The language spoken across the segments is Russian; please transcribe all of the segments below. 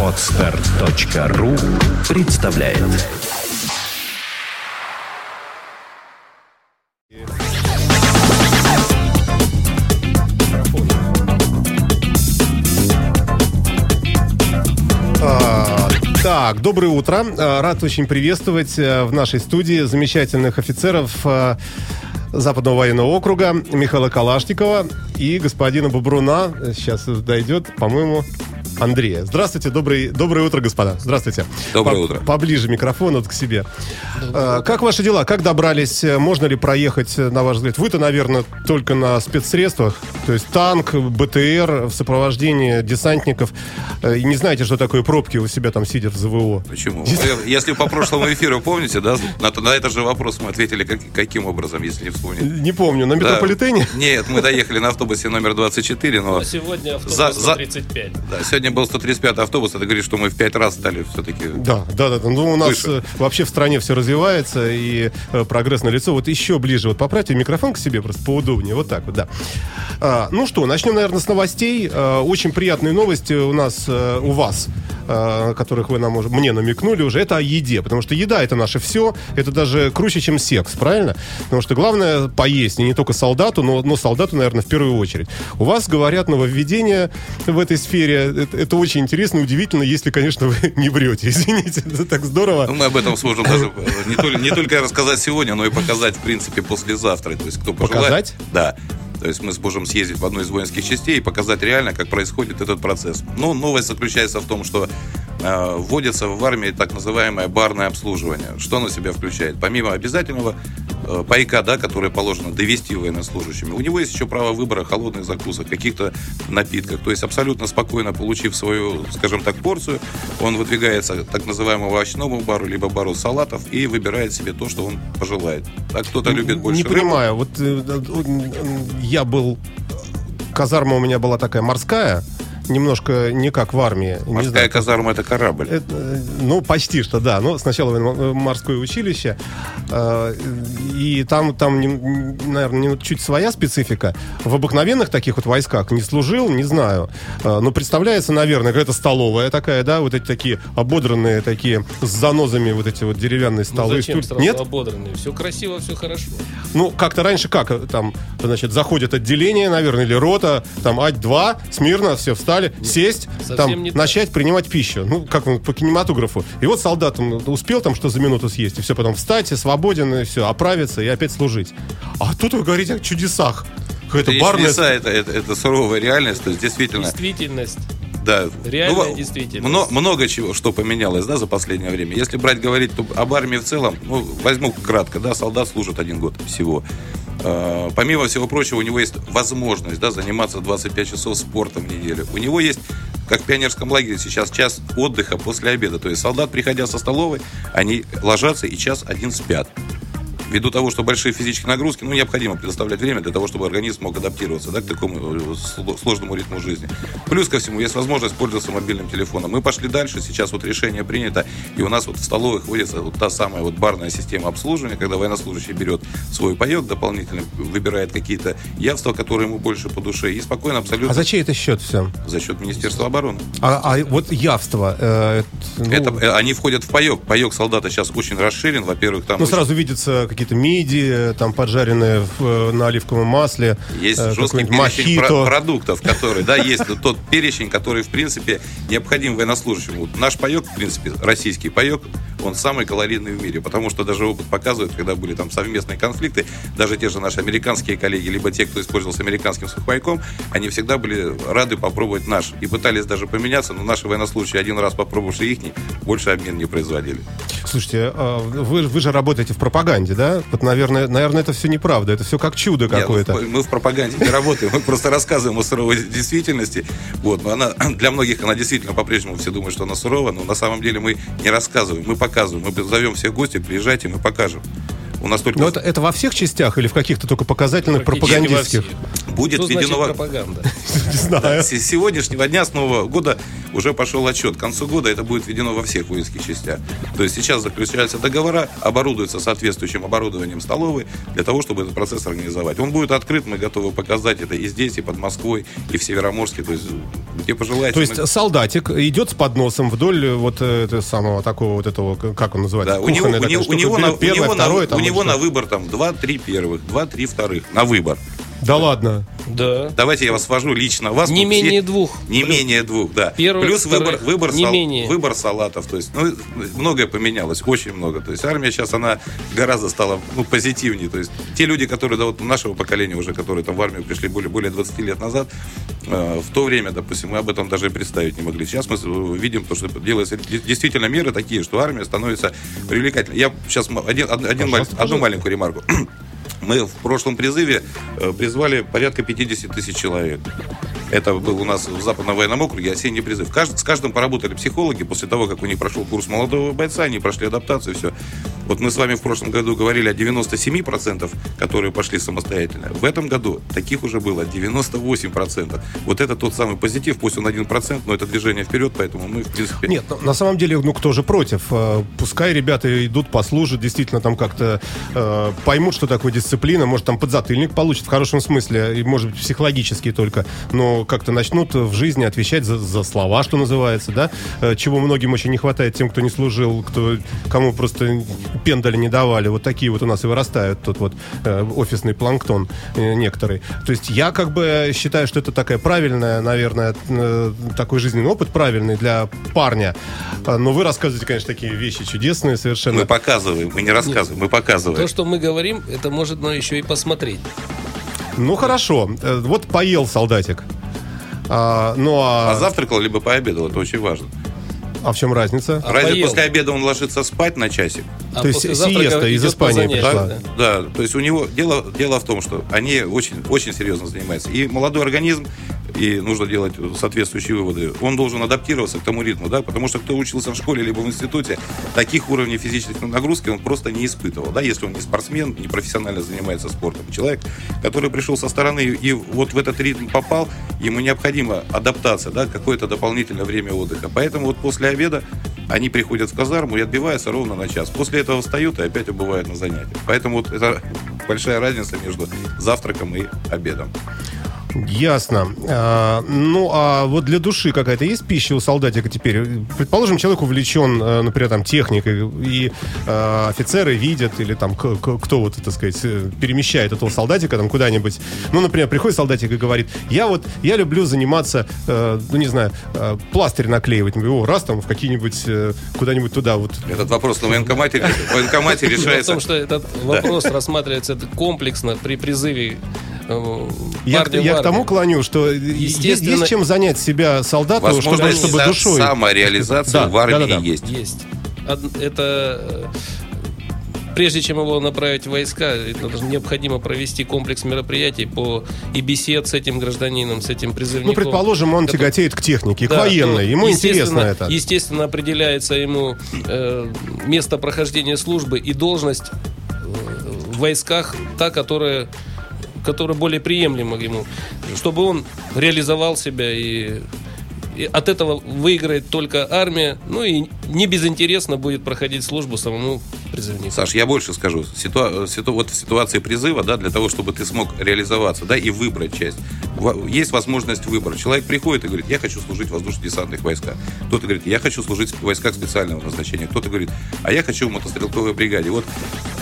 Отстар.ру представляет А, Так, доброе утро. А, Рад очень приветствовать э, в нашей студии замечательных офицеров э, Западного военного округа Михаила Калашникова и господина Бобруна. Сейчас дойдет, по-моему, Андрея. Здравствуйте, добрый, доброе утро, господа. Здравствуйте. Доброе По- утро. Поближе микрофон вот к себе. А, Как ваши дела? Как добрались? Можно ли проехать, на ваш взгляд? Вы-то, наверное, только на спецсредствах, то есть танк, БТР в сопровождении десантников. Э, И не знаете, что такое пробки у себя там сидя в ЗВО. Почему? Если по прошлому эфиру помните, да, на, на этот же вопрос мы ответили как- каким образом, если не вспомнить. Не помню, на Да. метрополитене? Нет, мы доехали на автобусе номер 24, но А сегодня автобус За- за- 135. да, сегодня был 135 автобус, это говорит, что мы в пять раз стали все-таки... Да, да, да. да. Ну, у нас Выше. э, вообще в стране все развивается, и э, прогресс на лицо. Вот еще ближе. Вот поправьте микрофон к себе просто поудобнее. Вот так вот, да. А, ну что, начнем, наверное, с новостей. А, очень приятные новости у нас, э, у вас, э, которых вы нам уже, мне намекнули уже. Это о еде. Потому что еда это наше все. Это даже круче, чем секс, правильно? Потому что главное поесть. И не только солдату, но, но солдату, наверное, в первую очередь. У вас, говорят, нововведение в этой сфере. Это, это очень интересно удивительно, если, конечно, вы не врете. Извините, это так здорово. Ну, мы об этом сможем даже не только, не только рассказать сегодня, но и показать, в принципе, послезавтра. То есть, кто пожелает. Показать? Да. То есть мы сможем съездить в одну из воинских частей и показать реально, как происходит этот процесс. Но новость заключается в том, что вводится в армии так называемое барное обслуживание. Что оно себя включает? Помимо обязательного э, пайка, да, которое положено довести военнослужащими, у него есть еще право выбора холодных закусок, каких-то напитков. То есть абсолютно спокойно получив свою, скажем так, порцию, он выдвигается к так называемому овощному бару, либо бару салатов и выбирает себе то, что он пожелает. Так кто-то любит больше Не понимаю, вот э, э, я был, казарма у меня была такая морская, немножко не как в армии. не Морская знаю, казарма это корабль. Это, э, ну, почти что, да. Ну, сначала военно- морское училище, э, и там, там, наверное, чуть своя специфика. В обыкновенных таких вот войсках не служил, не знаю. Э, но представляется, наверное, какая-то столовая такая, да, вот эти такие ободранные такие с занозами вот эти вот деревянные Ну, столы. зачем стулья. сразу Нет? ободранные? Все красиво, все хорошо. Ну, как-то раньше как? э, Там, значит, заходит отделение, наверное, или рота, там, ать-2, смирно, все встали, сесть, совсем там, не так. начать принимать пищу. Ну, как он, по кинематографу. И вот солдат он успел там что за минуту съесть, и все, потом встать, и свободен, и все, оправиться, и опять служить. А тут вы говорите о чудесах. Какая-то барная... это, это, это суровая реальность, то есть действительно, Действительность. Да. реальная во- действительность. мно- много чего, что поменялось, да, за последнее время. Если брать, говорить то об армии в целом, ну, возьму кратко, да, солдат служит один год всего. Э, Помимо всего прочего, у него есть возможность да, заниматься 25 часов спортом в неделю. У него есть, как в пионерском лагере, сейчас час отдыха после обеда. То есть солдат, приходя со столовой, они ложатся и час один спят. Ввиду того, что большие физические нагрузки, ну, необходимо предоставлять время для того, чтобы организм мог адаптироваться да, к такому э, сло- сложному ритму жизни. Плюс ко всему, есть возможность пользоваться мобильным телефоном. Мы пошли дальше, сейчас вот решение принято, и у нас вот в столовых вводится вот та самая вот барная система обслуживания, когда военнослужащий берет свой паек дополнительно, выбирает какие-то явства, которые ему больше по душе, и спокойно абсолютно А за чей это счет все? за счет Министерства обороны. А, а вот явство. э, это, ну, Это, э, они входят в паек. Паек солдата сейчас очень расширен. Во-первых, там ну, очень- сразу видятся какие-то мидии, там, поджаренные в, э, на оливковом масле. Есть э, жесткий перечень про- продуктов, которые, да, есть тот перечень, который, в принципе, необходим военнослужащему. Наш паек, в принципе, российский паек, он самый калорийный в мире, потому что даже опыт показывает, когда были там совместные конфликты, даже те же наши американские коллеги, либо те, кто использовался американским сухпайком, они всегда были рады попробовать наш. И пытались даже поменяться, но наши военнослужащие один раз попробовавшие их, больше обмен не производили. Слушайте, а вы, вы же работаете в пропаганде, да? Вот, наверное, наверное, это все неправда, это все как чудо Нет, какое-то. мы в пропаганде не работаем, мы просто рассказываем о суровой действительности. Вот, но она для многих она действительно по-прежнему все думают, что она сурова, но на самом деле мы не рассказываем, мы показываем, мы зовем всех гостей, приезжайте, мы покажем. У нас только Но это, это во всех частях или в каких-то только показательных пропагандистских? Будет Что значит введено... во- пропаганда? Не знаю. С сегодняшнего дня, с Нового года, уже пошел отчет. К концу года это будет введено во всех воинских частях. То есть сейчас заключаются договора, оборудуются соответствующим оборудованием столовой для того, чтобы этот процесс организовать. Он будет открыт, мы готовы показать это и здесь, и под Москвой, и в Североморске. То есть где пожелаете. То есть мы- солдатик идет с подносом вдоль вот э, этого самого такого вот этого, как он называется, Да, у него, у такая него, у него, у первое, него, на- второе, там, у него или на выбор там 2-3 первых, 2-3 вторых. На выбор. Да ладно. Да. Давайте я вас свожу лично. Вас Не менее все- двух. Не Плюс- менее двух, да. Первых, Плюс выбор, выбор, не сал- менее. выбор салатов. То есть, ну, многое поменялось, очень много. То есть армия сейчас, она гораздо стала ну, позитивнее. То есть те люди, которые, да, вот нашего поколения уже, которые там в армию пришли более, более 20 лет назад, э, в то время, допустим, мы об этом даже и представить не могли. Сейчас мы э, видим, то, что делаются де- действительно меры такие, что армия становится привлекательной. Я сейчас один, од- один маль- Пожалуйста, одну маленькую ремарку. Мы в прошлом призыве э, призвали порядка 50 тысяч человек. Это был у нас в Западном военном округе осенний призыв. С каждым поработали психологи после того, как у них прошел курс молодого бойца, они прошли адаптацию, все. Вот мы с вами в прошлом году говорили о 97%, которые пошли самостоятельно. В этом году таких уже было 98%. Вот это тот самый позитив, пусть он 1%, но это движение вперед, поэтому мы, в принципе... Нет, на самом деле, ну кто же против? Э, Пускай ребята идут, послужат, действительно там как-то э, поймут, что такое дисциплина, может там подзатыльник получат в хорошем смысле, и может быть психологически только, но как-то начнут в жизни отвечать за, за слова, что называется, да, Э, чего многим очень не хватает тем, кто не служил, кто, кому просто пендали не давали. Вот такие вот у нас и вырастают тут вот э, офисный планктон э, некоторые. То есть я как бы считаю, что это такая правильная, наверное, такой жизненный опыт правильный для парня. А, Но вы рассказываете, конечно, такие вещи чудесные совершенно. Мы показываем, мы не рассказываем, мы показываем. То, что мы говорим, это может но еще и посмотреть. Ну хорошо, Э, вот поел солдатик. А, ну а, Позавтракал, либо пообедал, это очень важно. а в чем разница? А Разве поел? после обеда он ложится спать на часик? А То есть сиеста из Испании пришла. да. Да, то есть у него дело, дело в том, что они очень, очень серьезно занимаются. И молодой организм, и нужно делать соответствующие выводы, он должен адаптироваться к тому ритму, да, потому что кто учился в школе либо в институте, таких уровней физической нагрузки он просто не испытывал, да, если он не спортсмен, не профессионально занимается спортом. Человек, который пришел со стороны и вот в этот ритм попал, ему необходима адаптация, да, какое-то дополнительное время отдыха. Поэтому вот после обеда они приходят в казарму и отбиваются ровно на час. После этого встают и опять убывают на занятия. Поэтому вот это большая разница между завтраком и обедом. Ясно. А, ну, а вот для души какая-то есть пища у солдатика теперь? Предположим, человек увлечен, э, например, там, техникой, и э, офицеры видят, или там, к- к- кто вот, так сказать, э, перемещает этого солдатика там куда-нибудь. Ну, например, приходит солдатик и говорит, я вот, я люблю заниматься, э, ну, не знаю, э, пластырь наклеивать. О, раз там в какие-нибудь, э, куда-нибудь туда вот. Этот вопрос на военкомате, в военкомате Дело в решается. том, что этот вопрос рассматривается комплексно при призыве Я, к- парня в я к тому клоню, что есть, Естественно- есть чем занять себя солдату, чтобы, чтобы душой. самореализация Да, в армии да-да-да. есть. Есть. Од- Это э, прежде чем его направить в войска, это необходимо провести комплекс мероприятий по и бесед с этим гражданином, с этим призывником. Ну, предположим, он который- тяготеет к технике, к Да, военной. то, Ему интересно это. Естественно, определяется ему э, место прохождения службы и должность э, в войсках, та, которая, которая более приемлема ему, чтобы он реализовал себя и, и от этого выиграет только армия, ну и не безинтересно будет проходить службу самому призывнику. Саш, я больше скажу. Ситуа- ситу- вот в ситуации призыва, да, для того, чтобы ты смог реализоваться, да, и выбрать часть, есть возможность выбора. Человек приходит и говорит, я хочу служить в воздушно-десантных войсках. Кто-то говорит, я хочу служить в войсках специального назначения. Кто-то говорит, а я хочу в мотострелковой бригаде. Вот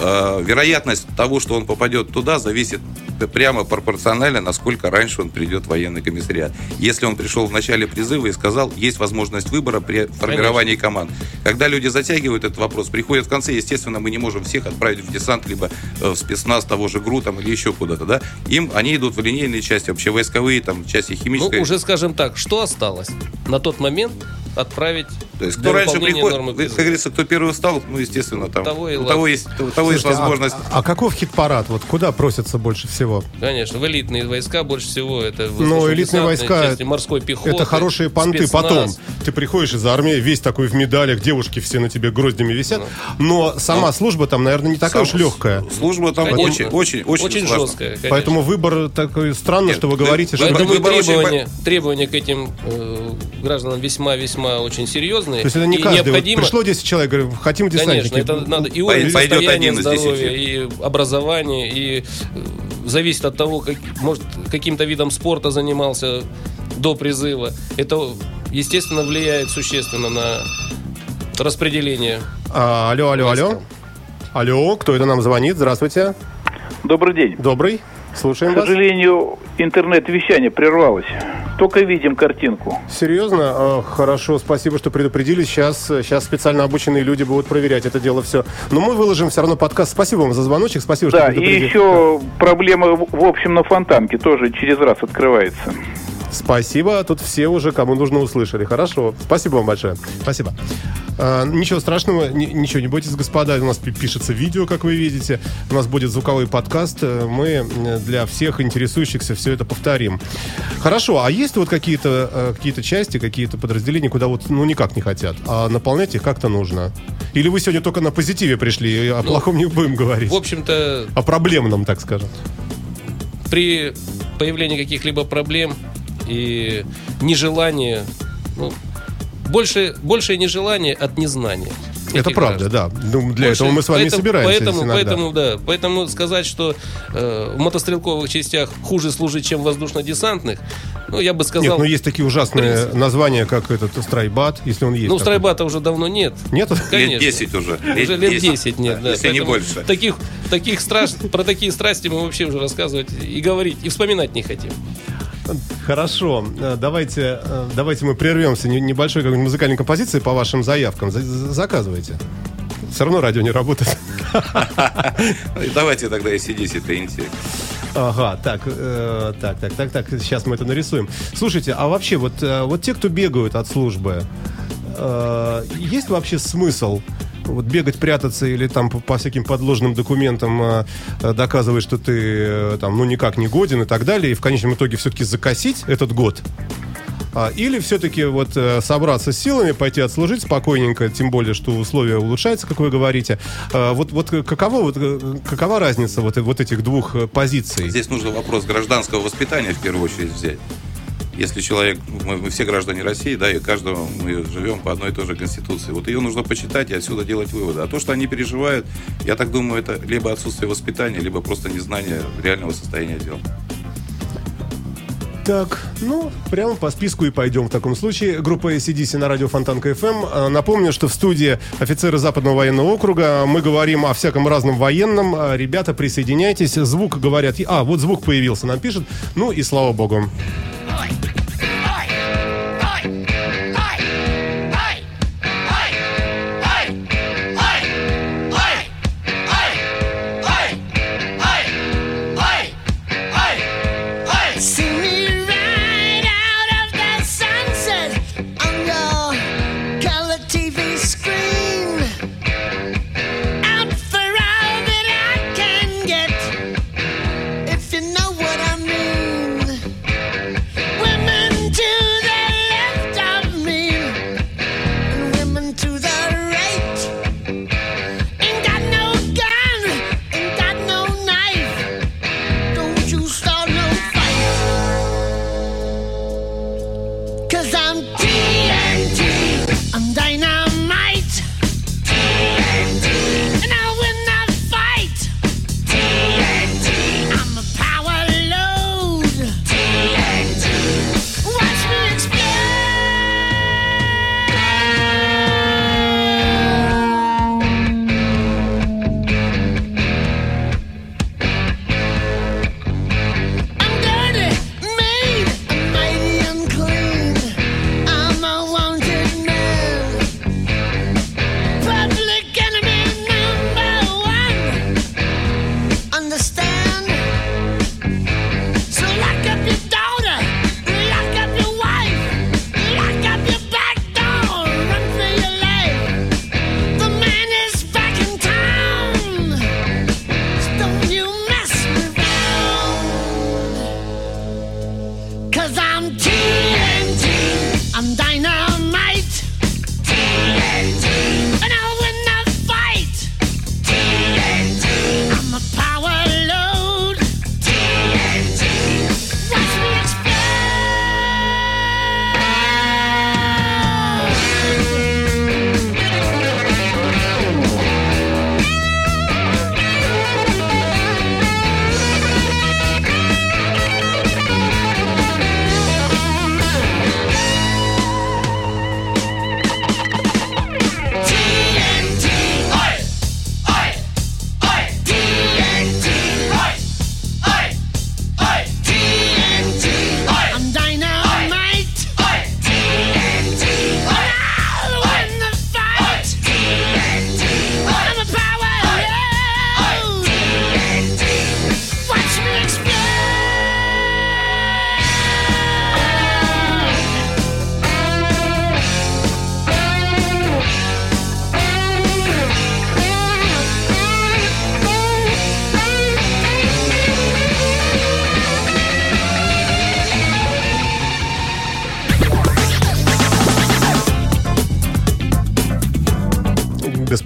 э, вероятность того, что он попадет туда, зависит прямо пропорционально, насколько раньше он придет в военный комиссариат. Если он пришел в начале призыва и сказал, есть возможность выбора при формировании команд. Когда люди затягивают этот вопрос, приходят в конце, естественно, мы не можем всех отправить в десант, либо э, в спецназ того же ГРУ там, или еще куда-то, да? Им, они идут в линейные части, вообще войсковые, там, части Ну, химической. уже скажем так, что осталось? На тот момент отправить То есть, кто раньше приходит, нормы как говорится, кто первый встал, ну, естественно, там, Того и у того есть, у того есть Слушайте, а- возможность. А, а каков хит-парад? Вот куда просятся больше всего? Конечно, в элитные войска больше всего это Но элитные воздушно-десантные войска части морской пехоты. Это хорошие понты. спецназ. Потом ты приходишь из армии, весь такой в медалях, девушки все на тебе гроздями висят. Но сама служба там, наверное, не такая уж Сам- легкая. Служба там Конечно. очень, очень, очень, Очень сложна. жесткая, конечно. Поэтому выбор такой странно, Нет, что вы говорите, что... Поэтому Поэтому выбор очень требования, требования к этим э, гражданам весьма-весьма очень серьезные. То есть это не и каждый. Вот необходимо, пришло 10 человек, говорю, хотим десантники. Конечно, это надо и уровень пойдет один из здоровья, и образование, и э, зависит от того, как, может, каким-то видом спорта занимался до призыва. Это, естественно, влияет существенно на распределение. А, алло, алло, алло. Алло, кто это нам звонит? Здравствуйте. Добрый день. Добрый. Слушаем К вас. сожалению, интернет-вещание прервалось. Только видим картинку. Серьезно? А, Хорошо, спасибо, что предупредили. Сейчас, сейчас специально обученные люди будут проверять это дело все. Но мы выложим все равно подкаст. Спасибо вам за звоночек, спасибо, что Да, и предупредили. еще проблема, в общем, на фонтанке тоже через раз открывается. Спасибо, тут все уже, кому нужно, услышали. Хорошо, спасибо вам большое. Спасибо. А, ничего страшного, ни- ничего не бойтесь, господа. У нас пи- пишется видео, как вы видите. У нас будет звуковой подкаст. Э, Мы э, для всех интересующихся все это повторим. Хорошо, а есть вот какие-то э, какие части, какие-то подразделения, куда вот ну никак не хотят, а наполнять их как-то нужно? Или вы сегодня только на позитиве пришли, и о плохом не будем говорить? В общем-то, О проблемном, так скажем. при появлении каких-либо проблем и нежелания, ну, больше, большее нежелание от незнания. Это правда, граждан. да. Ну, для Больше- этого мы с вами поэтому, собираемся Поэтому, иногда. поэтому, да, поэтому сказать, что э, в мотострелковых частях хуже служить, чем в воздушно-десантных, ну, я бы сказал... Нет, но есть такие ужасные принципе. названия, как этот страйбат, если он есть. ну, страйбата уже давно нет. Нет? Конечно. Лет 10 уже. Уже лет 10 нет, да. Если не Поэтому больше. Таких, таких страш... Про такие страсти мы вообще уже рассказывать и говорить, и вспоминать не хотим. Хорошо, Э, давайте, э, давайте мы прервемся не- небольшой какой-нибудь музыкальной композицией по вашим заявкам. За- за- Заказывайте. Все равно радио не работает. Давайте тогда и сидите, интересно. Ага, так, э, так, так, так, так, сейчас мы это нарисуем. Слушайте, а вообще вот, э, вот те, кто бегают от службы, э, есть вообще смысл вот бегать, прятаться или там по, по всяким подложным документам э, э, доказывать, что ты э, там, ну, никак не годен и так далее, и в конечном итоге все-таки закосить этот год? А, Или все-таки вот э, собраться с силами, пойти отслужить спокойненько, тем более, что условия улучшаются, как вы говорите. А, Вот, вот каково, вот, э, какова разница вот, вот этих двух э, позиций? Здесь нужно вопрос гражданского воспитания в первую очередь взять. Если человек, мы, мы все граждане России, да, и каждого мы живем по одной и той же конституции. Вот ее нужно почитать и отсюда делать выводы. А то, что они переживают, я так думаю, это либо отсутствие воспитания, либо просто незнание реального состояния дел. Так, ну, прямо по списку и пойдем в таком случае. Группа ACDC на радио Фонтанка FM. Напомню, что в студии офицеры Западного военного округа. Мы говорим о всяком разном военном. А, Ребята, присоединяйтесь. Звук говорят... А, вот звук появился, нам пишет. Ну и слава богу.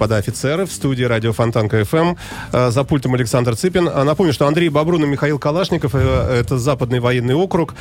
Господа офицеры, в студии радио Фонтан КФМ. Э, За пультом Александр Цыпин. А Напомню, что Андрей Бобрун и Михаил Калашников, э, это Западный военный округ.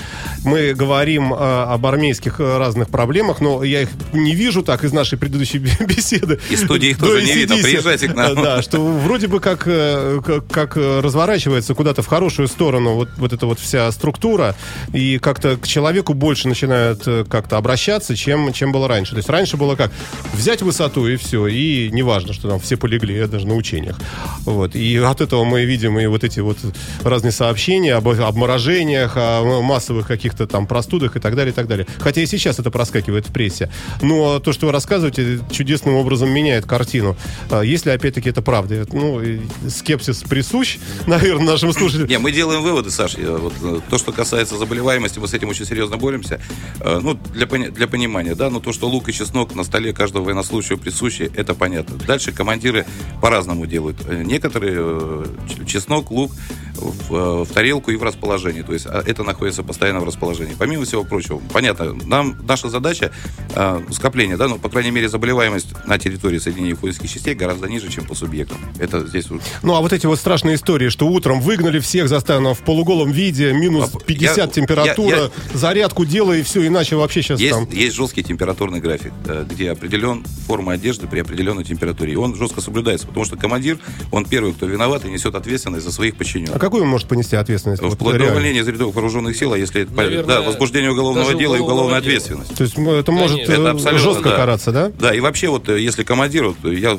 Мы говорим э, об армейских э, разных проблемах, но я их не вижу так из нашей предыдущей бе- беседы. И студии их До тоже не видно. Приезжайте к нам. Да, что вроде бы как, э, как, как, э, разворачивается куда-то в хорошую сторону вот, вот эта вот вся структура, и как-то к человеку больше начинают э, как-то обращаться, чем, чем было раньше. То есть раньше было как взять высоту и все, и неважно, что там все полегли, даже на учениях. Вот. И от этого мы видим и вот эти вот разные сообщения об обморожениях, о массовых каких-то там простудах и так далее, и так далее. Хотя и сейчас это проскакивает в прессе. Но то, что вы рассказываете, чудесным образом меняет картину. А Если, опять-таки, это правда. Ну, скепсис присущ, наверное, нашим слушателям. Не, мы делаем выводы, Саш. Вот, э, то, что касается заболеваемости, мы с этим очень серьезно боремся. Э, Ну, для, пони- для понимания, да, но то, что лук и чеснок на столе каждого военнослужащего присущи, это понятно. Дальше командиры по-разному делают. Э, Некоторые э, чеснок, лук в, э, в тарелку и в расположении. То есть а, это находится постоянно в расположении. Помимо всего прочего, понятно, нам наша задача э, скопления, да, ну, по крайней мере, заболеваемость на территории Соединенных воинских частей гораздо ниже, чем по субъектам. Это здесь Ну, а вот эти вот страшные истории, что утром выгнали всех, заставили в полуголом виде, минус А, 50 я- температура, я- зарядку делай, и все, иначе вообще сейчас Есть, там... есть жесткий температурный график, где определен форма одежды при определенной температуре. И он жестко соблюдается, потому что командир, он первый, кто виноват и несет ответственность за своих А подчиненных. какую он может понести ответственность? Вот Вплоть до увольнения из рядов вооруженных сил, а если это, Наверное, да, возбуждение уголовного дела и уголовная дела. ответственность. То есть это может Конечно. э, Это абсолютно, жестко да. караться, да? Да, и вообще вот э, если командир, вот я, э,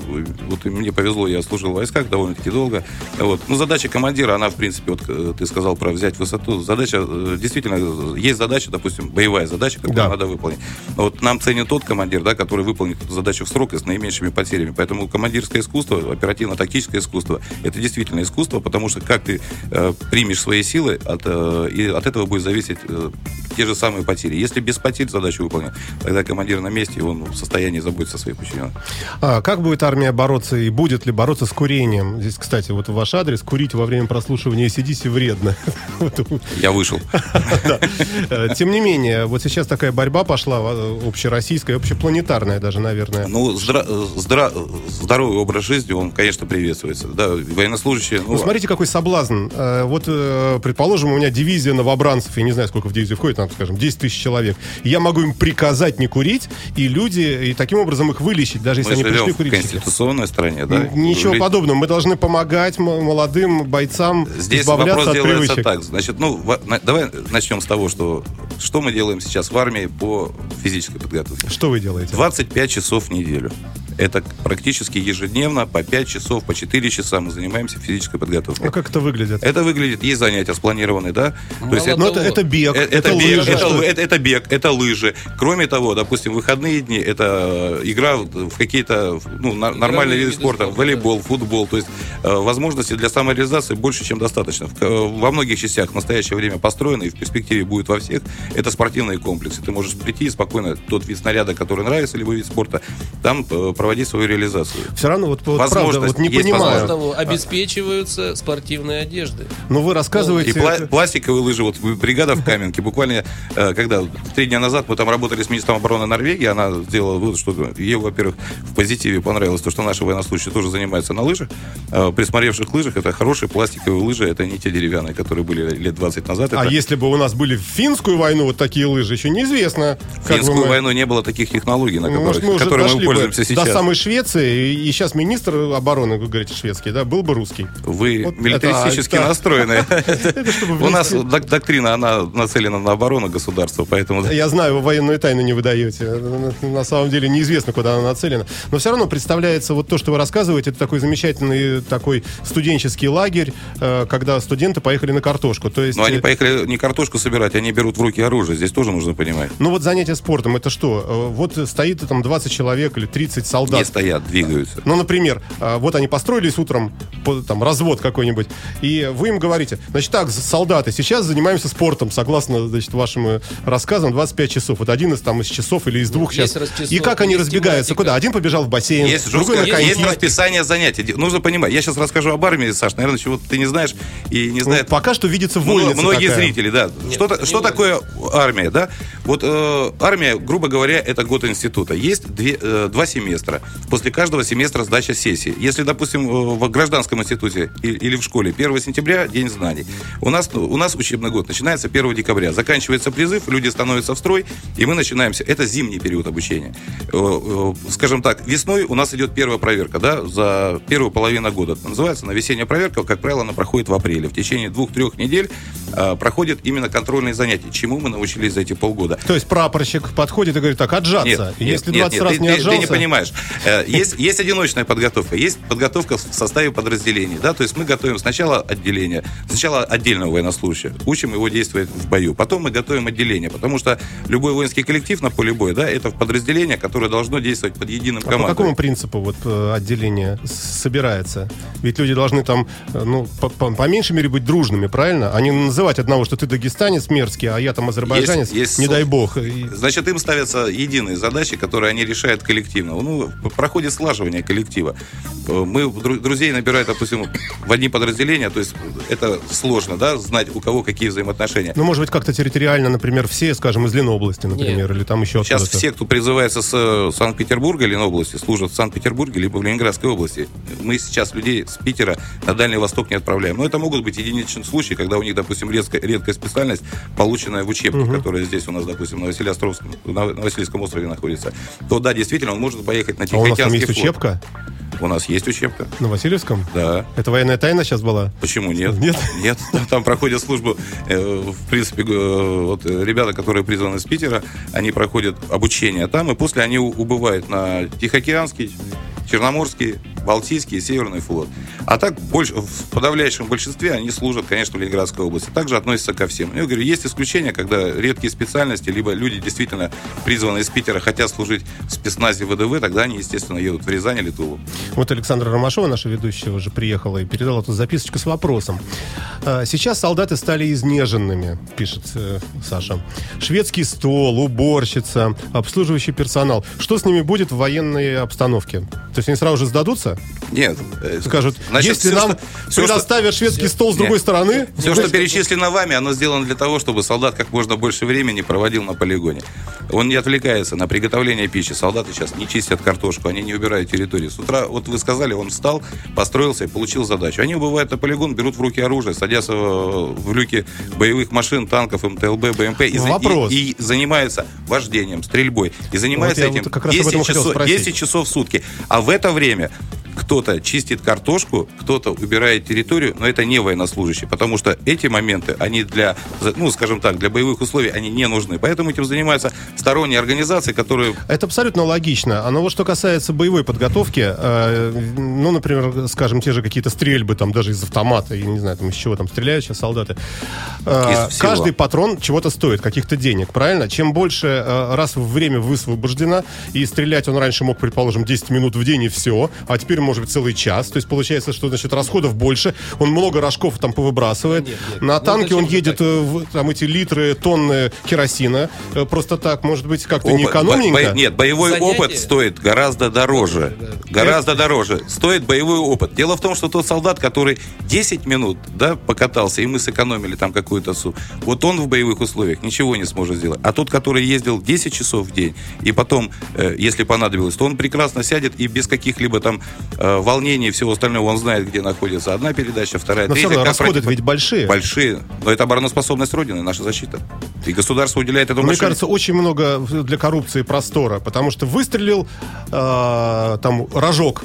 вот и мне повезло, я служил в войсках довольно-таки долго, вот, ну задача командира, она в принципе, вот ты сказал про взять высоту, задача, действительно, есть задача, допустим, боевая задача, которую Да. надо выполнить. Но Вот нам ценит тот командир, да, который выполнит эту задачу в срок и с наименьшими потерями. Поэтому командирское искусство, оперативно-тактическое искусство, это действительно искусство, потому что как ты э, примешь свои силы, от, э, и от этого будет зависеть э, те же самые потери. Если без потерь задачу выполнить, тогда командир на месте, и он в состоянии заботиться о своих подчиненных. А как будет армия бороться и будет ли бороться с курением? Здесь, кстати, вот ваш адрес. Курить во время прослушивания ACDC вредно. Я вышел. Э, Тем не менее, вот сейчас такая борьба пошла э, общероссийская, общепланетарная даже, наверное. Ну, здра- э, здра- здоровый образ жизни, он, конечно, приветствуется. Да, военнослужащие... Ну, смотрите, какой соблазн. Э, Вот, э, предположим, у меня дивизия новобранцев, я не знаю, сколько в дивизию входит, там, скажем, 10 тысяч человек. Я могу им приказать не курить, и люди, и таким образом их вылечить, даже если мы они пришли в курить. конституционной стране, да? Ничего Люди- подобного. Мы должны помогать молодым бойцам Здесь избавляться вопрос от делается привычек. так. Значит, ну, давай начнем с того, что что мы делаем сейчас в армии по физической подготовке. Что вы делаете? 25 часов в неделю. Это практически ежедневно по 5 часов, по 4 часа мы занимаемся физической подготовкой. Ну, как это выглядит? Это выглядит, есть занятия спланированные, да? Мало То есть это, Ну, это, это бег, Э, это, это, бег, лыжи. это, это- это бег, это лыжи. Кроме того, допустим, выходные дни это игра в какие-то ну, на- нормальные виды спорта, спорта, волейбол, футбол. То есть э, возможностей для самореализации больше, чем достаточно. В- э, во многих частях в настоящее время построено и в перспективе будет во всех. Это спортивные комплексы. Ты можешь прийти и спокойно тот вид снаряда, который нравится, либо вид спорта, там э, проводить свою реализацию. Все равно, вот, вот правда, вот не есть понимаю. Того, обеспечиваются спортивные одежды. Но вы рассказываете... И пла- пластиковые лыжи, вот бригада в Каменке, буквально, э, когда три дня назад мы там работали с министром обороны Норвегии, она сделала вывод, что ей, во-первых, в позитиве понравилось то, что наши военнослужащие тоже занимаются на лыжах. Э, При смотревших лыжах это хорошие пластиковые лыжи, это не те деревянные, которые были лет 20 назад. А это если бы у нас были в финскую войну вот такие лыжи, еще неизвестно. в как бы финскую мы- войну не было таких технологий, на Ну, которых, может, мы которыми мы пользуемся сейчас. до самой Швеции, и, сейчас министр обороны, вы говорите, шведский, да, был бы русский. Вы Вот милитаристически это- это- настроены. У нас доктрина, она нацелена на оборону государства, поэтому... Я знаю, вы военную тайну не выдаете. На самом деле неизвестно, куда она нацелена. Но все равно представляется вот то, что вы рассказываете, это такой замечательный такой студенческий лагерь, э, когда студенты поехали на картошку. То есть, Но они э, поехали не картошку собирать, они берут в руки оружие. Здесь тоже нужно понимать. ну вот занятие спортом, это что? Э, Вот стоит там 20 человек или 30 солдат. Не стоят, двигаются. Ну, например, а, вот они построились утром, там, развод какой-нибудь, и вы им говорите, значит, так, солдаты, сейчас занимаемся спортом, согласно, значит, вашим э, рассказам, 25 часов. Вот один из, там, из часов или из двух Есть сейчас. И как они есть разбегаются? тематика. Куда? Один побежал в бассейн, Есть другой на есть коньки. расписание занятий. Нужно понимать. Я сейчас расскажу об армии, Саш, наверное, чего ты не знаешь и не Ну, знает. пока что видится вольница Многие такая. зрители, да. что не что такое армия, да? Вот э, армия, грубо говоря, это год института. Есть две, э, два семестра. семестра. После каждого семестра сдача сессии. Если, допустим, э, в гражданском институте или в школе 1 сентября день знаний. У нас, у нас учебный год начинается 1 декабря. Заканчивается призыв, люди становятся в строй, и мы начинаемся. Это зимний период обучения. Э, э, Скажем так, весной у нас идет первая проверка, да, за первую половину года. Это называется, на весенняя проверка, как правило, она проходит в апреле. В течение двух-трех недель проходят именно контрольные занятия, чему мы научились за эти полгода. То есть прапорщик подходит и говорит, так, отжаться. И Если 20 раз ты, не ты- отжался... ты не понимаешь. Есть, есть одиночная подготовка, есть подготовка в составе подразделений. Да? То есть мы готовим сначала отделение, сначала отдельного военнослужащего, учим его действовать в бою. Потом мы готовим отделение, потому что любой воинский коллектив на поле боя, да, это подразделение, которое должно действовать под единым А по командой. какому принципу вот э, отделение собирается? Ведь люди должны там, э, ну, по, по- по меньшей мере быть дружными, правильно? А не называть одного, что ты дагестанец мерзкий, а я там азербайджанец, Есть- есть не дай бог. Значит, им ставятся единые задачи, которые они решают коллективно. Ну, проходит слаживание коллектива. Э, Мы дру- друзей набирают, допустим, в одни подразделения, то есть это сложно, да, знать, у кого какие взаимоотношения. Ну, может быть, как-то территориально, например, все, скажем, из Ленобласти, например, или там еще Сейчас все, кто призывается с э, Санкт-Петербурга или области, служат в Санкт-Петербурге либо в Ленинградской области. Мы сейчас людей с Питера на Дальний Восток не отправляем. Но это могут быть единичные случаи, когда у них, допустим, редкая, редкая специальность, полученная в учебке, которая здесь у нас, допустим, на, Василиостровском, на, Васильевском острове находится, то да, действительно, он может поехать на А Тихоокеанский флот. учебка У нас есть учебка, на Васильевском? да. Это военная тайна сейчас была? Почему нет? Нет? Нет, там, проходят службу, э, в принципе, вот э, ребята, которые призваны из Питера, они проходят обучение там, и после они убывают на Тихоокеанский, Черноморский, Балтийский и Северный флот. А так больше, в подавляющем большинстве они служат, конечно, в Ленинградской области. Также относятся ко всем. Я говорю, есть исключения, когда редкие специальности, либо люди действительно призваны из Питера, хотят служить в спецназе ВДВ, тогда они, естественно, едут в Рязань или Тулу. Вот Александра Ромашова, наша ведущая, уже приехала и передала эту записочку с вопросом. А, Сейчас солдаты стали изнеженными, пишет э, Саша. Шведский стол, уборщица, обслуживающий персонал. Что с ними будет в военной обстановке? То есть они сразу же сдадутся? Нет. э, Скажут, значит, если всё, нам что- всё, что- предоставят шведский стол с Нет. другой стороны, Все, что перечислено вами, оно сделано для того, чтобы солдат как можно больше времени проводил на полигоне. Он не отвлекается на приготовление пищи. Солдаты сейчас не чистят картошку, они не убирают территорию. С утра, вот вы сказали, он встал, построился и получил задачу. Они убывают на полигон, берут в руки оружие, садятся в, в люки боевых машин, танков, МТЛБ, БМП и, Вопрос. и- и занимаются вождением, стрельбой. И занимаются Вот этим вот как раз об этом 10 хотел часов, спросить. 10 часов в сутки. А в это время кто-то чистит картошку, кто-то убирает территорию, но это не военнослужащие, потому что эти моменты, они для, ну, скажем так, для боевых условий, они не нужны. Поэтому этим занимаются сторонние организации, которые Это абсолютно логично. А но вот что касается боевой подготовки, э, ну, например, скажем, те же какие-то стрельбы, там, даже из автомата, я не знаю, там, из чего там стреляют сейчас солдаты. Э, Из всего. каждый патрон чего-то стоит, каких-то денег, правильно? Чем больше э, раз в время высвобождено, и стрелять он раньше мог, предположим, 10 минут в день и все, а теперь может быть целый час. То есть получается, что, значит, расходов больше, он много рожков там повыбрасывает. Нет, нет. На Ну, танке зачем он едет э, в, там эти литры, тонны керосина. Просто так, может быть, как-то не экономненько. бо- бо- нет, боевой Занятие. опыт стоит гораздо дороже. Гораздо дороже. Стоит боевой опыт. Дело в том, что тот солдат, который 10 минут да, покатался, и мы сэкономили там какую-то сумму, вот он в боевых условиях ничего не сможет сделать. А тот, который ездил 10 часов в день, и потом, э, если понадобилось, то он прекрасно сядет и без каких-либо там э, волнений и всего остального, он знает, где находится одна передача, вторая, Но все третья. равно как расходы против- ведь большие. Большие. Но это обороноспособность Родины, наша защита. И государство уделяет этому Мне большое- кажется, очень много для коррупции простора, потому что выстрелил э, там рожок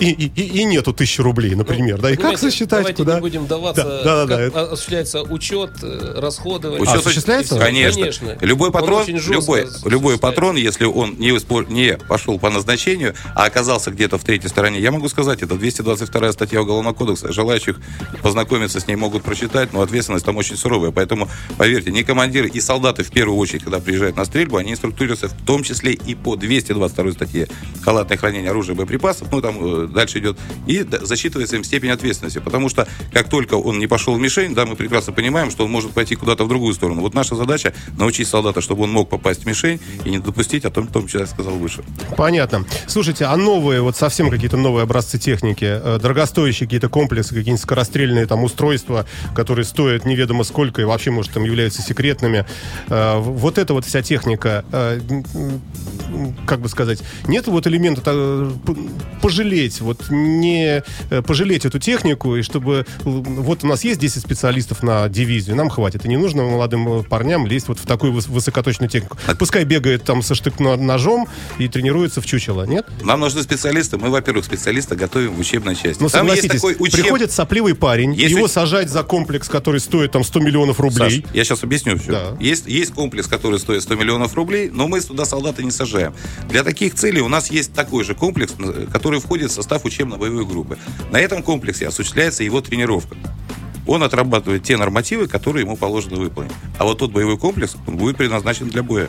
и, и, и- нету тысячи рублей, например, да, и как давайте куда? не будем даваться, Да, да, да, как это- осуществляется учет, э, расходование. Учет А, осуществляется? Конечно. Конечно. Любой Он патрон, любой, любой патрон, если он не, испо- не пошел по назначению, а оказался где-то в третьей стороне, я могу сказать, это 222 статья Уголовного кодекса. Желающих познакомиться с ней могут прочитать, но ответственность там очень суровая. Поэтому, поверьте, не командиры и солдаты в первую очередь, когда приезжают на стрельбу, они инструктируются в том числе и по 222 статье халатное хранение оружия и боеприпасов, ну там э, дальше идет. И засчитывается им степень ответственности. Потому что как только он не пошел в мишень, да, мы прекрасно понимаем, что он может пойти куда-то в другую сторону. Вот наша задача научить солдата, чтобы он мог попасть в мишень и не допустить о том, том, что я сказал выше. Понятно. Слушайте, а новые, вот совсем какие-то новые образцы техники, э, дорогостоящие какие-то комплексы, какие-нибудь скорострельные там устройства, которые стоят неведомо сколько и вообще, может, там являются секретными. Э, Вот эта вот вся техника, э, как бы сказать, нет вот элемента э, п- пожалеть, вот не э, пожалеть эту технику, и чтобы вот у нас есть 10 специалистов на дивизию, нам хватит, и не нужно молодым э, парням лезть вот в такую выс- высокоточную технику. Пускай бегает там со штык-ножом и тренируется в чучело, нет? Нам нужны специалисты. Мы, во-первых, специалиста готовим в учебной части. Ну, Там есть такой учеб- приходит сопливый парень, Есть его сажать за комплекс, который стоит там 100 миллионов Саш, рублей. я сейчас объясню все. Да. Есть, есть комплекс, который стоит 100 миллионов рублей, но мы туда солдата не сажаем. Для таких целей у нас есть такой же комплекс, э, который входит в состав учебно-боевой группы. На этом комплексе осуществляется его тренировка. Он отрабатывает те нормативы, которые ему положено выполнить. А вот тот боевой комплекс он будет предназначен для боя.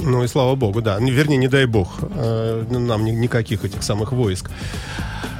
Ну и слава богу, да. Не- Вернее, не дай бог э, нам ни- никаких этих самых войск.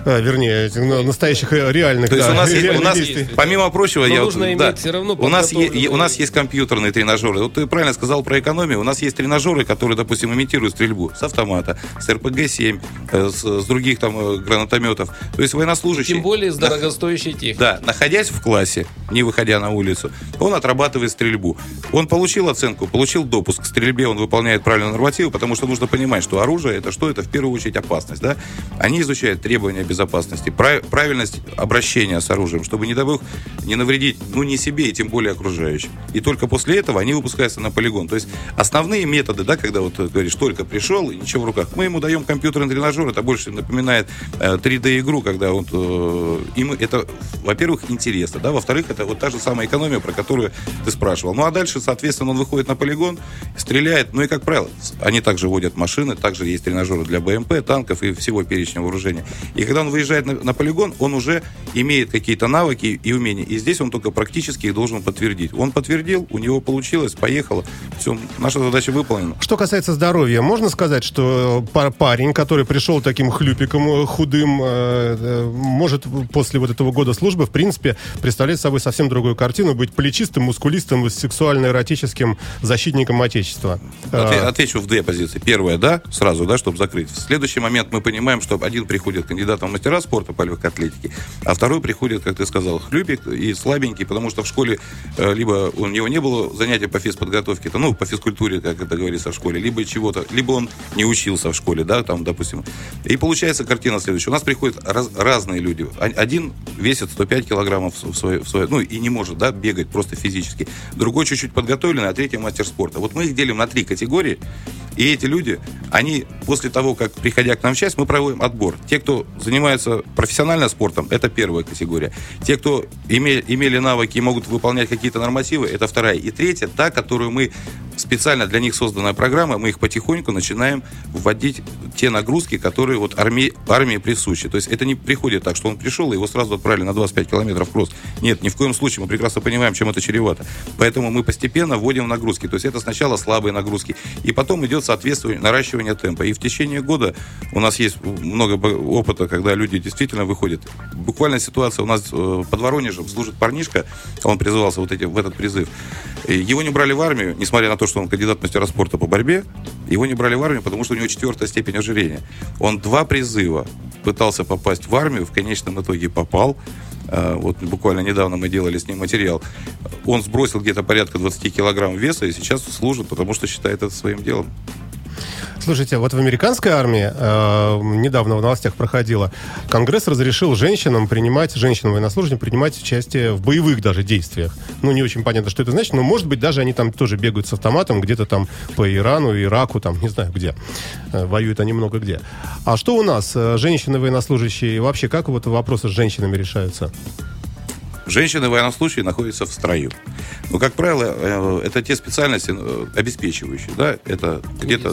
Э, вернее, ну, настоящих э, реальных. То есть да, у нас, есть, у нас действий. помимо прочего, Но я нужно вот, иметь да, всё равно у нас, е- у нас есть компьютерные тренажеры. Вот ты правильно сказал про экономию. У нас есть тренажеры, которые, допустим, имитируют стрельбу с автомата, с РПГ-7, э, с, с других там э, гранатометов. То есть военнослужащий... Тем более с дорогостоящей техникой. Да, находясь в классе, не выходя на улицу, он отрабатывает стрельбу. Он получил оценку, получил допуск к стрельбе, он выполняет правильные нормативы, потому что нужно понимать, что оружие это что? Это в первую очередь опасность. Да? Они изучают требования безопасности, прав- правильность обращения с оружием, чтобы, не дай бог, не навредить, ну, не себе и тем более окружающим. И только после этого они выпускаются на полигон. То есть основные методы, да, когда вот э, говоришь, только пришел и ничего в руках, мы ему даем компьютерный тренажер, это больше напоминает э, 3D-игру, когда он, э, им это, во-первых, интересно, да, во-вторых, это вот та же самая экономия, про которую ты спрашивал. Ну, а дальше, соответственно, он выходит на полигон, стреляет, ну и, как правило, они также водят машины, также есть тренажеры для БМП, танков и всего перечня вооружения. И когда он выезжает на, на полигон, он уже имеет какие-то навыки и умения. И здесь он только практически их должен подтвердить. Он подтвердил, у него получилось, поехало. Все, наша задача выполнена. Что касается здоровья, можно сказать, что па- парень, который пришел таким хлюпиком э, худым, э, э, может после вот этого года службы, в принципе, представлять собой совсем другую картину, быть плечистым, мускулистым, сексуально-эротическим защитником Отечества. Э, Отвечу в две позиции. Первое, да, сразу, да, чтобы закрыть. В следующий момент мы понимаем, что один приходит кандидатом в мастера спорта по легкой атлетике, а второй приходит, как ты сказал, хлюпик и слабенький, потому что в школе э, либо у него не было занятия по физподготовке, ну, по физкультуре, как это говорится в школе, либо чего-то, либо он не учился в школе, да, там, допустим. И получается картина следующая. У нас приходят раз- разные люди. Один весит 105 килограммов в свое, в свое- ну, и не может, да, бегать просто физически. Другой чуть-чуть подготовленный, а третий мастер спорта. Вот мы их делим на три категории, и эти люди, они после того, как, приходя к нам в часть, мы проводим отбор. Те, кто занимается профессионально спортом, это первая категория. Те, кто име- имели навыки и могут выполнять какие-то нормативы, это вторая. И третья, та, которую мы специально для них созданная программа, мы их потихоньку начинаем вводить те нагрузки, которые вот армии, армии присущи. То есть это не приходит так, что он пришел, и его сразу отправили на 25 километров кросс. Нет, ни в коем случае. Мы прекрасно понимаем, чем это чревато. Поэтому мы постепенно вводим нагрузки. То есть это сначала слабые нагрузки. И потом идет соответствие, наращивание темпа. И в течение года у нас есть много опыта, когда люди действительно выходят. Буквально ситуация у нас э, под Воронежем служит парнишка, он призывался вот эти, в этот призыв. Его не брали в армию, несмотря на то, что он кандидат в мастера спорта по борьбе. Его не брали в армию, потому что у него четвертая степень ожирения. Он два призыва пытался попасть в армию, в конечном итоге попал. Э, Вот буквально недавно мы делали с ним материал. Он сбросил где-то порядка 20 килограмм веса и сейчас служит, потому что считает это своим делом. Слушайте, вот в американской армии э, недавно в новостях проходило, Конгресс разрешил женщинам принимать, женщинам военнослужащим принимать участие в боевых даже действиях. Ну, не очень понятно, что это значит, но, может быть, даже они там тоже бегают с автоматом где-то там по Ирану, Ираку, там, не знаю где. Э, воюют они много где. А что у нас? Э, Женщины военнослужащие, вообще, как вот вопросы с женщинами решаются? Женщины военнослужащие находятся в строю. Но, как правило, э, это те специальности э, обеспечивающие. Да? Это где-то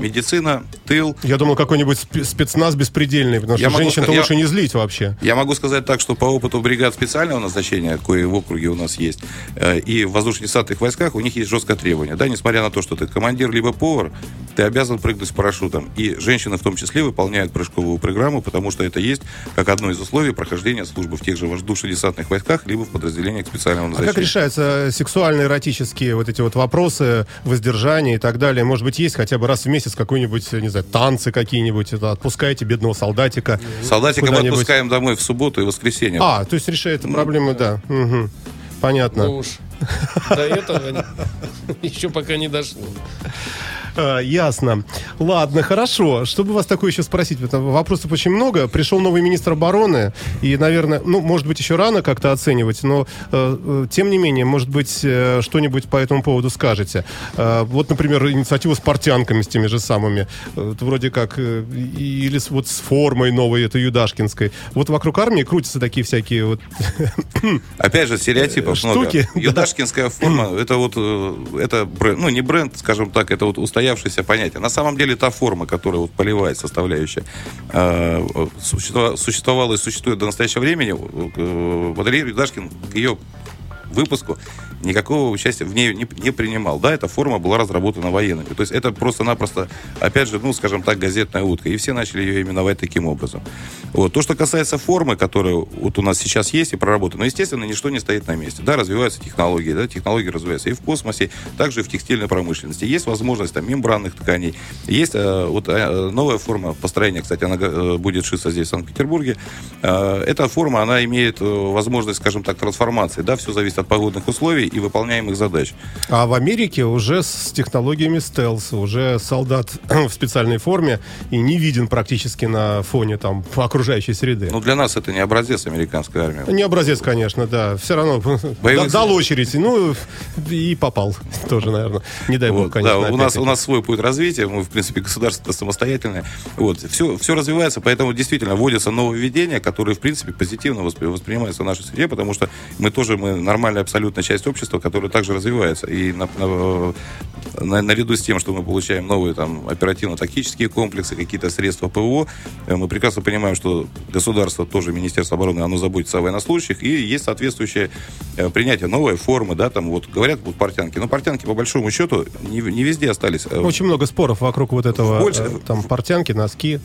медицина, тыл, Я думал, какой-нибудь спе- спецназ беспредельный, потому что Я женщин-то лучше я- не злить вообще. Я могу сказать так, что по опыту бригад специального назначения, кое в округе у нас есть, э, и в воздушно-десантных войсках у них есть жесткое требование. Да, несмотря на то, что ты командир либо повар, ты обязан прыгнуть с парашютом. И женщины в том числе выполняют прыжковую программу, потому что это есть как одно из условий прохождения службы в тех же воздушно-десантных войсках, либо в подразделениях специального А назначения. как решаются сексуально-эротические вот эти вот вопросы, воздержания и так далее? Может быть, есть хотя бы раз в месяц какой-нибудь, не знаю, танцы какие-нибудь, это отпускаете бедного солдатика? Солдатиков куда-нибудь? отпускаем домой в субботу и воскресенье. А, то есть решает проблемы, да. Мгм. Понятно. Ну уж до этого еще пока не дошло. А, ясно. Ладно, хорошо. Чтобы вас такое еще спросить, потому вопросов очень много. Пришел новый министр обороны, и, наверное, ну, может быть, еще рано как-то оценивать, но, э, э, тем не менее, может быть, э, что-нибудь по этому поводу скажете. Э, вот, например, инициативу с портянками, с теми же самыми. Э, вроде как, э, или с, вот с формой новой, это юдашкинской. Вот вокруг армии крутятся такие всякие вот... Опять же, стереотипов Э, много. штуки, да. Юдашкинская форма, это вот, э, это бренд, ну не бренд, скажем так, это вот устоявшееся понятие. На самом деле та форма, которая вот полевая составляющая, э, существовала, и существует до настоящего времени, э, Валерий Юдашкин к ее выпуску никакого участия в ней не, не принимал. Да, эта форма была разработана военными. То есть это просто-напросто, опять же, ну, скажем так, газетная утка. И все начали ее именовать таким образом. Вот. То, что касается формы, которая вот у нас сейчас есть и проработана, ну, естественно, ничто не стоит на месте. Да, развиваются технологии, да, технологии развиваются и в космосе, также и в текстильной промышленности. Есть возможность там мембранных тканей, есть э, вот э, новая форма построения, кстати, она э, будет шиться здесь, в Санкт-Петербурге. Эта форма, она имеет возможность, скажем так, трансформации, да, все зависит от погодных условий и выполняемых задач. А в Америке уже с технологиями стелс, уже солдат в специальной форме и не виден практически на фоне там окружающей среды. Но для нас это не образец американской армии. Не образец, конечно, да. Все равно Боевых да- дал очередь, ну и попал тоже, наверное. Не дай бог, Вот, конечно. да, у нас, у нас свой путь развития, мы, в принципе, государство самостоятельное. Вот, все, все развивается, поэтому действительно вводятся нововведения, которые, в принципе, позитивно воспри- воспринимаются в нашей среде, потому что мы тоже, мы нормальная абсолютно часть общества, которая также развивается. И на- на- на- наряду с тем, что мы получаем новые там оперативно-тактические комплексы, какие-то средства ПВО, э, мы прекрасно понимаем, что государство, тоже Министерство обороны, оно заботится о военнослужащих, и есть соответствующее э, принятие новой формы, да, там вот говорят вот портянки, но портянки по большому счету не, не везде остались. Э, Очень много споров вокруг вот этого, Больше- э, там, портянки, носки.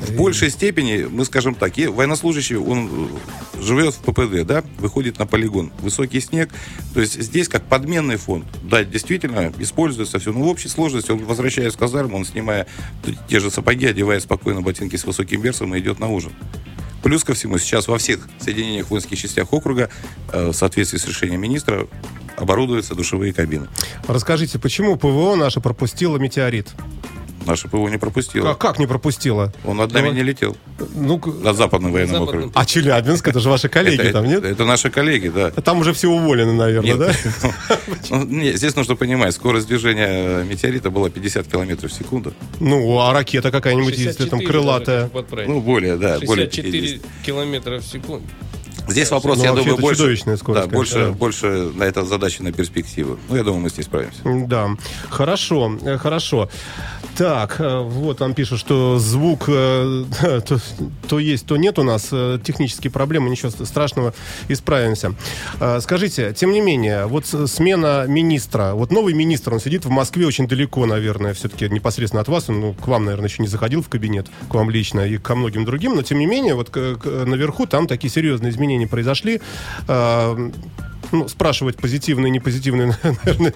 В большей степени, мы скажем так, военнослужащий, он э, живет в ППД, да, выходит на полигон, высокий снег, то есть здесь как подменный фонд, да, действительно, используется все, но в общей сложности он возвращаясь в казарму, он снимая те же сапоги, одевая спокойно ботинки с высоким берцем и идет на ужин. Плюс ко всему, сейчас во всех соединениях воинских частях округа, э, в соответствии с решением министра, оборудуются душевые кабины. Расскажите, почему ПВО наше пропустило метеорит? Наша ПВО не пропустила. Как, как не пропустила? Он над нами Ну, не летел. Ну, Над западным военным округом. а Челябинск, это же ваши коллеги это, там, нет? это- это наши коллеги, да. Там уже все уволены, наверное, Нет. да? Ну, здесь нужно понимать, скорость движения метеорита была 50 километров в секунду. Ну, а ракета какая-нибудь, если там 64 крылатая. Ну, более, да, более 64 50. километра в секунду. Здесь вопрос, Ну, я думаю, больше, скорость, да, больше, да. больше на это задача на перспективу. Ну, я думаю, мы с ней справимся. Да, хорошо, э, хорошо. Так, э, вот там пишут, что звук э, то, то есть, то нет у нас. э, Технические проблемы, ничего страшного, исправимся. Э, Скажите, тем не менее, вот смена министра, вот новый министр, он сидит в Москве очень далеко, наверное, все-таки непосредственно от вас, он ну, к вам, наверное, еще не заходил в кабинет, к вам лично и ко многим другим, но тем не менее, вот к- к- наверху там такие серьезные изменения произошли. Э, ну, спрашивать позитивные, непозитивные, наверное,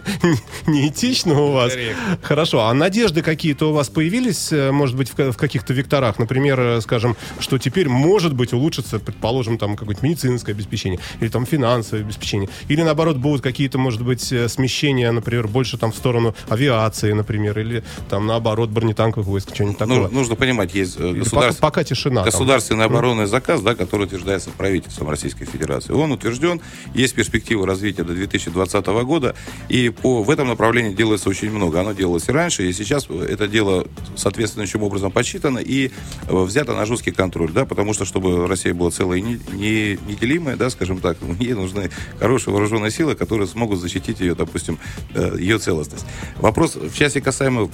не- неэтично у вас. Корректно. Хорошо. А надежды какие-то у вас появились, э, может быть, в, ка- в каких-то векторах? Например, э, скажем, что теперь, может быть, улучшится, предположим, там какое-нибудь медицинское обеспечение или там финансовое обеспечение. Или, наоборот, будут какие-то, может быть, э, смещения, например, больше там в сторону авиации, например, или там, наоборот, бронетанковых войск, что-нибудь Ну, такое. нужно понимать, есть государств- пока, пока тишина. там. Государственный оборонный заказ, да, который утверждается правительством Российской Федерации. Он утвержден, есть перспективы развития до 2020 года, и по, в этом направлении делается очень много. Оно делалось и раньше, и сейчас это дело соответствующим образом подсчитано и э, взято на жесткий контроль, да, потому что, чтобы Россия была целая и не, не- неделимая, да, скажем так, ей нужны хорошие вооруженные силы, которые смогут защитить ее, допустим, э, ее целостность. Вопрос в части касаемо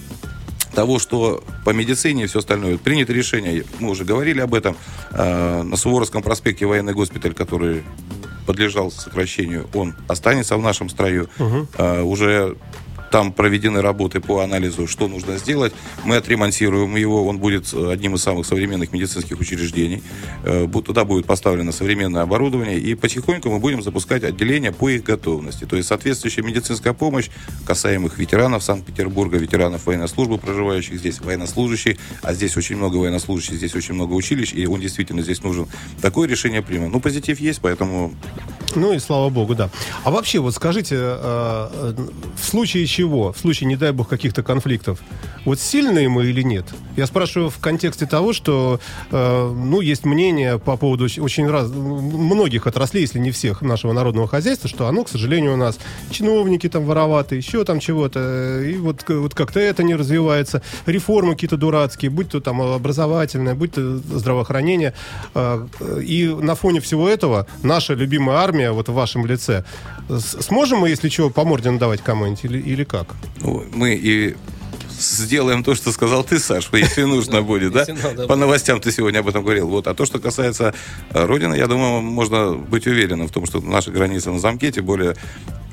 того, что по медицине и все остальное. Принято решение, мы уже говорили об этом, э, на Суворовском проспекте военный госпиталь, который подлежал сокращению, он останется в нашем строю. Э, уже Там проведены работы по анализу, что нужно сделать. Мы отремонтируем его. Он будет одним из самых современных медицинских учреждений. Э, Туда будет поставлено современное оборудование. И потихоньку мы будем запускать отделения по их готовности. То есть соответствующая медицинская помощь касаемых ветеранов Санкт-Петербурга, ветеранов военной службы, проживающих здесь, военнослужащих. А здесь очень много военнослужащих, здесь очень много училищ. И он действительно здесь нужен. Такое решение примем. Ну, позитив есть, поэтому Ну и слава богу, да. А вообще, вот скажите, э, э, в случае чего, в случае, не дай бог, каких-то конфликтов, вот сильные мы или нет? Я спрашиваю в контексте того, что, э, ну, есть мнение по поводу очень, раз, многих отраслей, если не всех, нашего народного хозяйства, что оно, к сожалению, у нас чиновники там вороваты, еще там чего-то, и вот, вот как-то это не развивается, реформы какие-то дурацкие, будь то там образовательное, будь то здравоохранение. Э, И на фоне всего этого наша любимая армия, вот в вашем лице, сможем мы, если чего, по морде надавать кому-нибудь или, или как? Ну, мы и сделаем то, что сказал ты, Саш, если нужно будет, да? По новостям ты сегодня об этом говорил. Вот. А то, что касается э, Родины, я думаю, можно быть уверенным в том, что наши границы на замке, тем более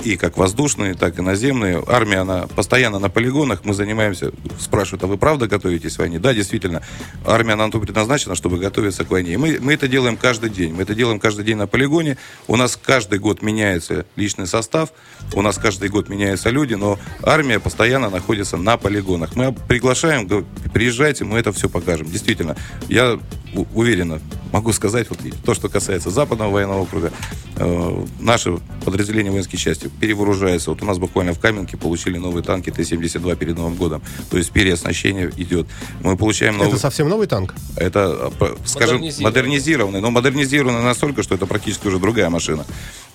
и как воздушные, так и наземные. Армия, она постоянно на полигонах, мы занимаемся, спрашивают, а вы правда готовитесь к войне? Да, действительно, армия, она предназначена, чтобы готовиться к войне. И мы, мы это делаем каждый день. Мы это делаем каждый день на полигоне. У нас каждый год меняется личный состав, у нас каждый год меняются люди, но армия постоянно находится на полигонах. Мы приглашаем, приезжайте, мы это все покажем. Действительно, я уверенно могу сказать, вот то, что касается Западного военного округа, э, наши подразделения воинские части перевооружаются. Вот у нас буквально в Каменке получили новые танки Т-72 перед Новым годом. То есть переоснащение идет. Мы получаем новые... Это совсем новый танк? Это, э, скажем, Модернизированный. модернизированный. Но модернизированный настолько, что это практически уже другая машина.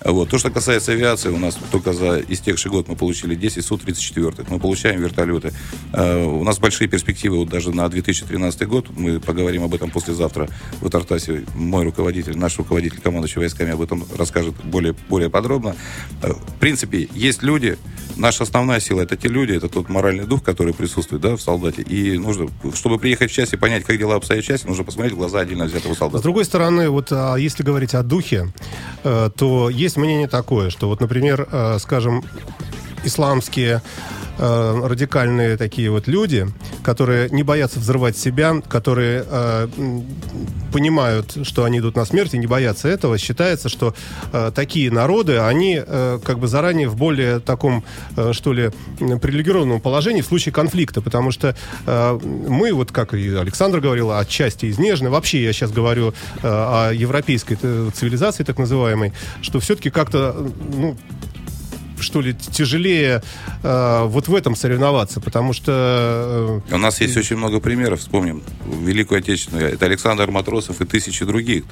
Вот. То, что касается авиации, у нас только за истекший год мы получили 10 Су-34. Мы получаем вертолеты. Э, У нас большие перспективы вот даже на 2013 год. Мы поговорим об этом послезавтра в Тартасе. Мой руководитель, наш руководитель командующий войсками об этом расскажет более, более подробно. Э, В принципе, есть люди, наша основная сила это те люди, это тот моральный дух, который присутствует да, в солдате. И нужно, чтобы приехать в часть и понять, как дела обстоят в части, нужно посмотреть в глаза отдельно взятого С солдата. другой стороны, вот а, если говорить о духе, э, то есть мнение такое, что вот, например, скажем, исламские э, радикальные такие вот люди, которые не боятся взрывать себя, которые э, понимают, что они идут на смерть и не боятся этого, считается, что э, такие народы, они э, как бы заранее в более таком, э, что ли, привилегированном положении в случае конфликта, потому что э, мы, вот как и Александр говорил, отчасти изнежены, вообще я сейчас говорю э, о европейской э, цивилизации так называемой, что все-таки как-то, ну, что ли, тяжелее э, вот в этом соревноваться, потому что э, У нас есть очень много примеров. Вспомним Великую Отечественную. Это Александр Матросов и тысячи других,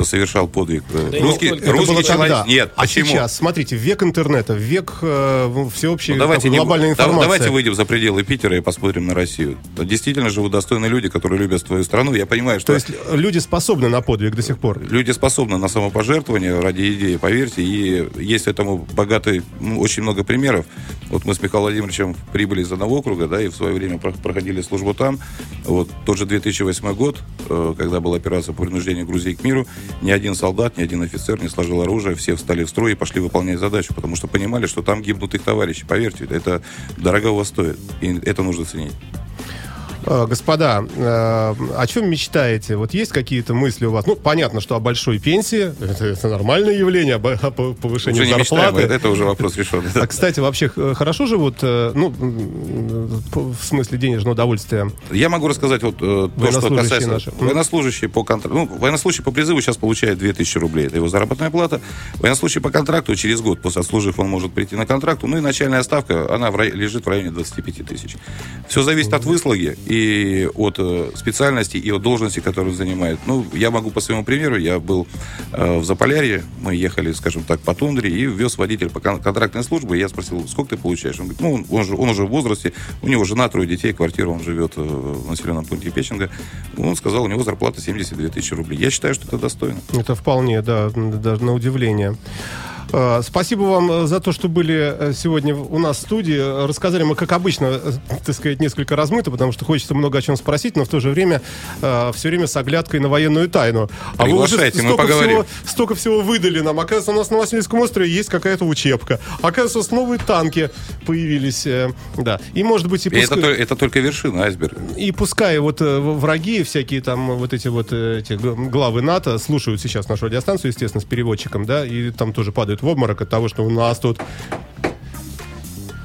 кто совершал подвиг. Да и русский не русский было человек... тогда. Нет, а почему? сейчас, смотрите, век интернета, в век э, всеобщей Ну, давайте, такой не- глобальной да- информации. давайте выйдем за пределы Питера и посмотрим на Россию. Да, Действительно живут достойные люди, которые любят свою страну. Я понимаю, что То есть люди способны на подвиг до сих пор. люди способны на самопожертвование ради идеи, поверьте. И есть этому богатый, ну, очень много примеров. Вот мы с Михаилом Владимировичем прибыли из одного округа, да, и в свое время про- проходили службу там. Вот тот же 2008 год, э, когда была операция по принуждению Грузии к миру, ни один солдат, ни один офицер не сложил оружие, все встали в строй и пошли выполнять задачу, потому что понимали, что там гибнут их товарищи. Поверьте, это дорого стоит, и это нужно ценить. Э, Господа, э, о чем мечтаете? Вот есть какие-то мысли у вас? Ну, понятно, что о большой пенсии, это, это нормальное явление, о по- повышении Уже не мечтаем, зарплаты. это, уже вопрос решен. А, кстати, вообще х- хорошо живут, э, ну, в смысле денежного удовольствия. Я могу рассказать вот э, то, что касается... наши. Военнослужащие по контракту. Ну, военнослужащий по призыву сейчас получает 2000 рублей. Это его заработная плата. Военнослужащий по контракту через год после отслужив он может прийти на контракт. Ну и начальная ставка, она в рай- лежит в районе 25 тысяч. Все зависит от выслуги и от э, специальности, и от должности, которую занимает. Ну, я могу по своему примеру. Я был э, в Заполярье. Мы ехали, скажем так, по тундре и вез водитель по кон- контрактной службе. Я спросил, сколько ты получаешь? Он говорит, ну, он, он же, он уже в возрасте, у него жена, трое детей, квартира, он живет э, в населенном пункте Печенга. Он сказал, у него зарплата 72 тысячи рублей. Я считаю, что это достойно. Это вполне, да, даже на удивление. Э, Спасибо вам э, за то, что были э, сегодня у нас в студии. Рассказали мы, как обычно, так сказать, несколько размыто, потому что хочется много о чем спросить, но в то же время все время с оглядкой на военную тайну. А вы уже Приглашайте, мы столько поговорим. всего, столько всего выдали нам. Оказывается, у нас на Васильевском острове есть какая-то учебка. Оказывается, у нас новые танки появились. Да. И, может быть, и это, пускай- то- это только вершина айсберга. и пускай вот враги, всякие там вот эти вот эти главы НАТО слушают сейчас нашу радиостанцию, естественно, с переводчиком, да, и там тоже падают в обморок от того, что у нас тут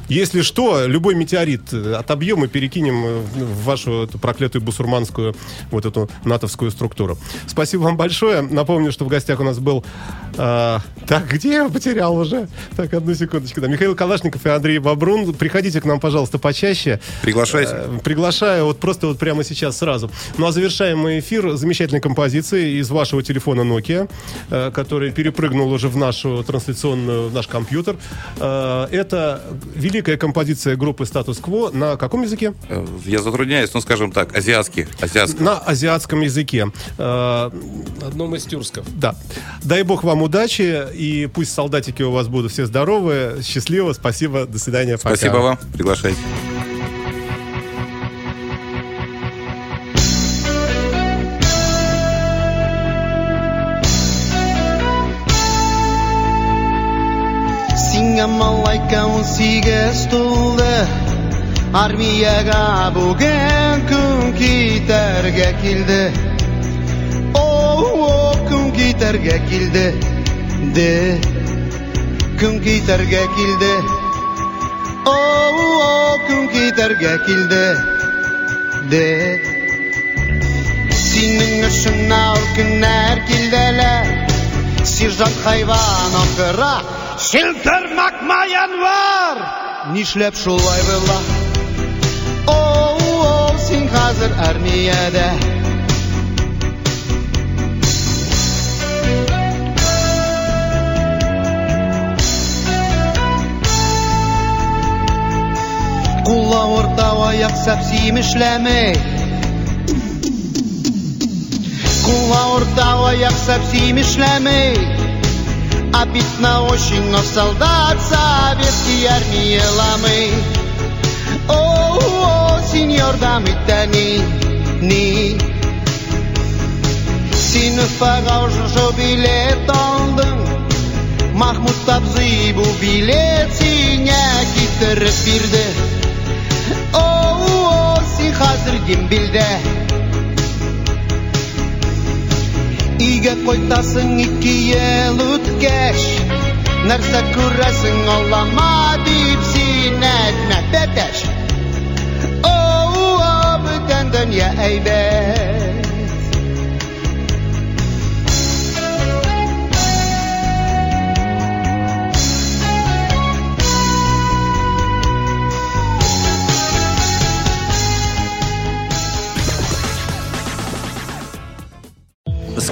если что, любой метеорит э, отобьем и перекинем э, в вашу эту проклятую бусурманскую вот эту натовскую структуру. Спасибо вам большое. Напомню, что в гостях у нас был... э, так, где я потерял уже? Так, одну секундочку. Да, Михаил Калашников и Андрей Бобрун. Приходите к нам, пожалуйста, почаще. Приглашайте. Э, Приглашаю вот просто вот прямо сейчас сразу. Ну а завершаем мы эфир замечательной композицией из вашего телефона Nokia, э, который перепрыгнул уже в нашу трансляционную, в наш компьютер. Э, Это великая композиция группы Status Quo на каком языке? Э, Я затрудняюсь, ну, скажем так, азиатский. азиатский. На азиатском языке. Э, Одном из тюрков. Да. Дай бог вам удачи, и пусть солдатики у вас будут все здоровы, счастливо, спасибо, до свидания, пока. Спасибо вам. Приглашайте. малайкаң сигез тулды Армияға бүген күн китәргә килде О, күн китәргә килде Де Күн китәргә килде О, күн китәргә килде Де Синең өчен ауыр көннәр килделәр Сержант хайван акыра Шелтермәкмәян var Нишләп шулай була О, о, син хәзер армиядә Кулла орта аяк сәпсим эшләмәй Кулла орта аяк сәпсим эшләмәй Обидно очень, но солдат советской армии ламы. О, о, сеньор, дамы, да ни, ни. Син фарожын шо билет алдың, Махмуд табзый бу билет сине кетіріп берді. О, о, сен қазір кем білді, Өйгә кайтасың ике ел үткәч Нәрсә күрәсең аллама дип син әйтмә бәтәш О, о, бүтән дөнья әйбәт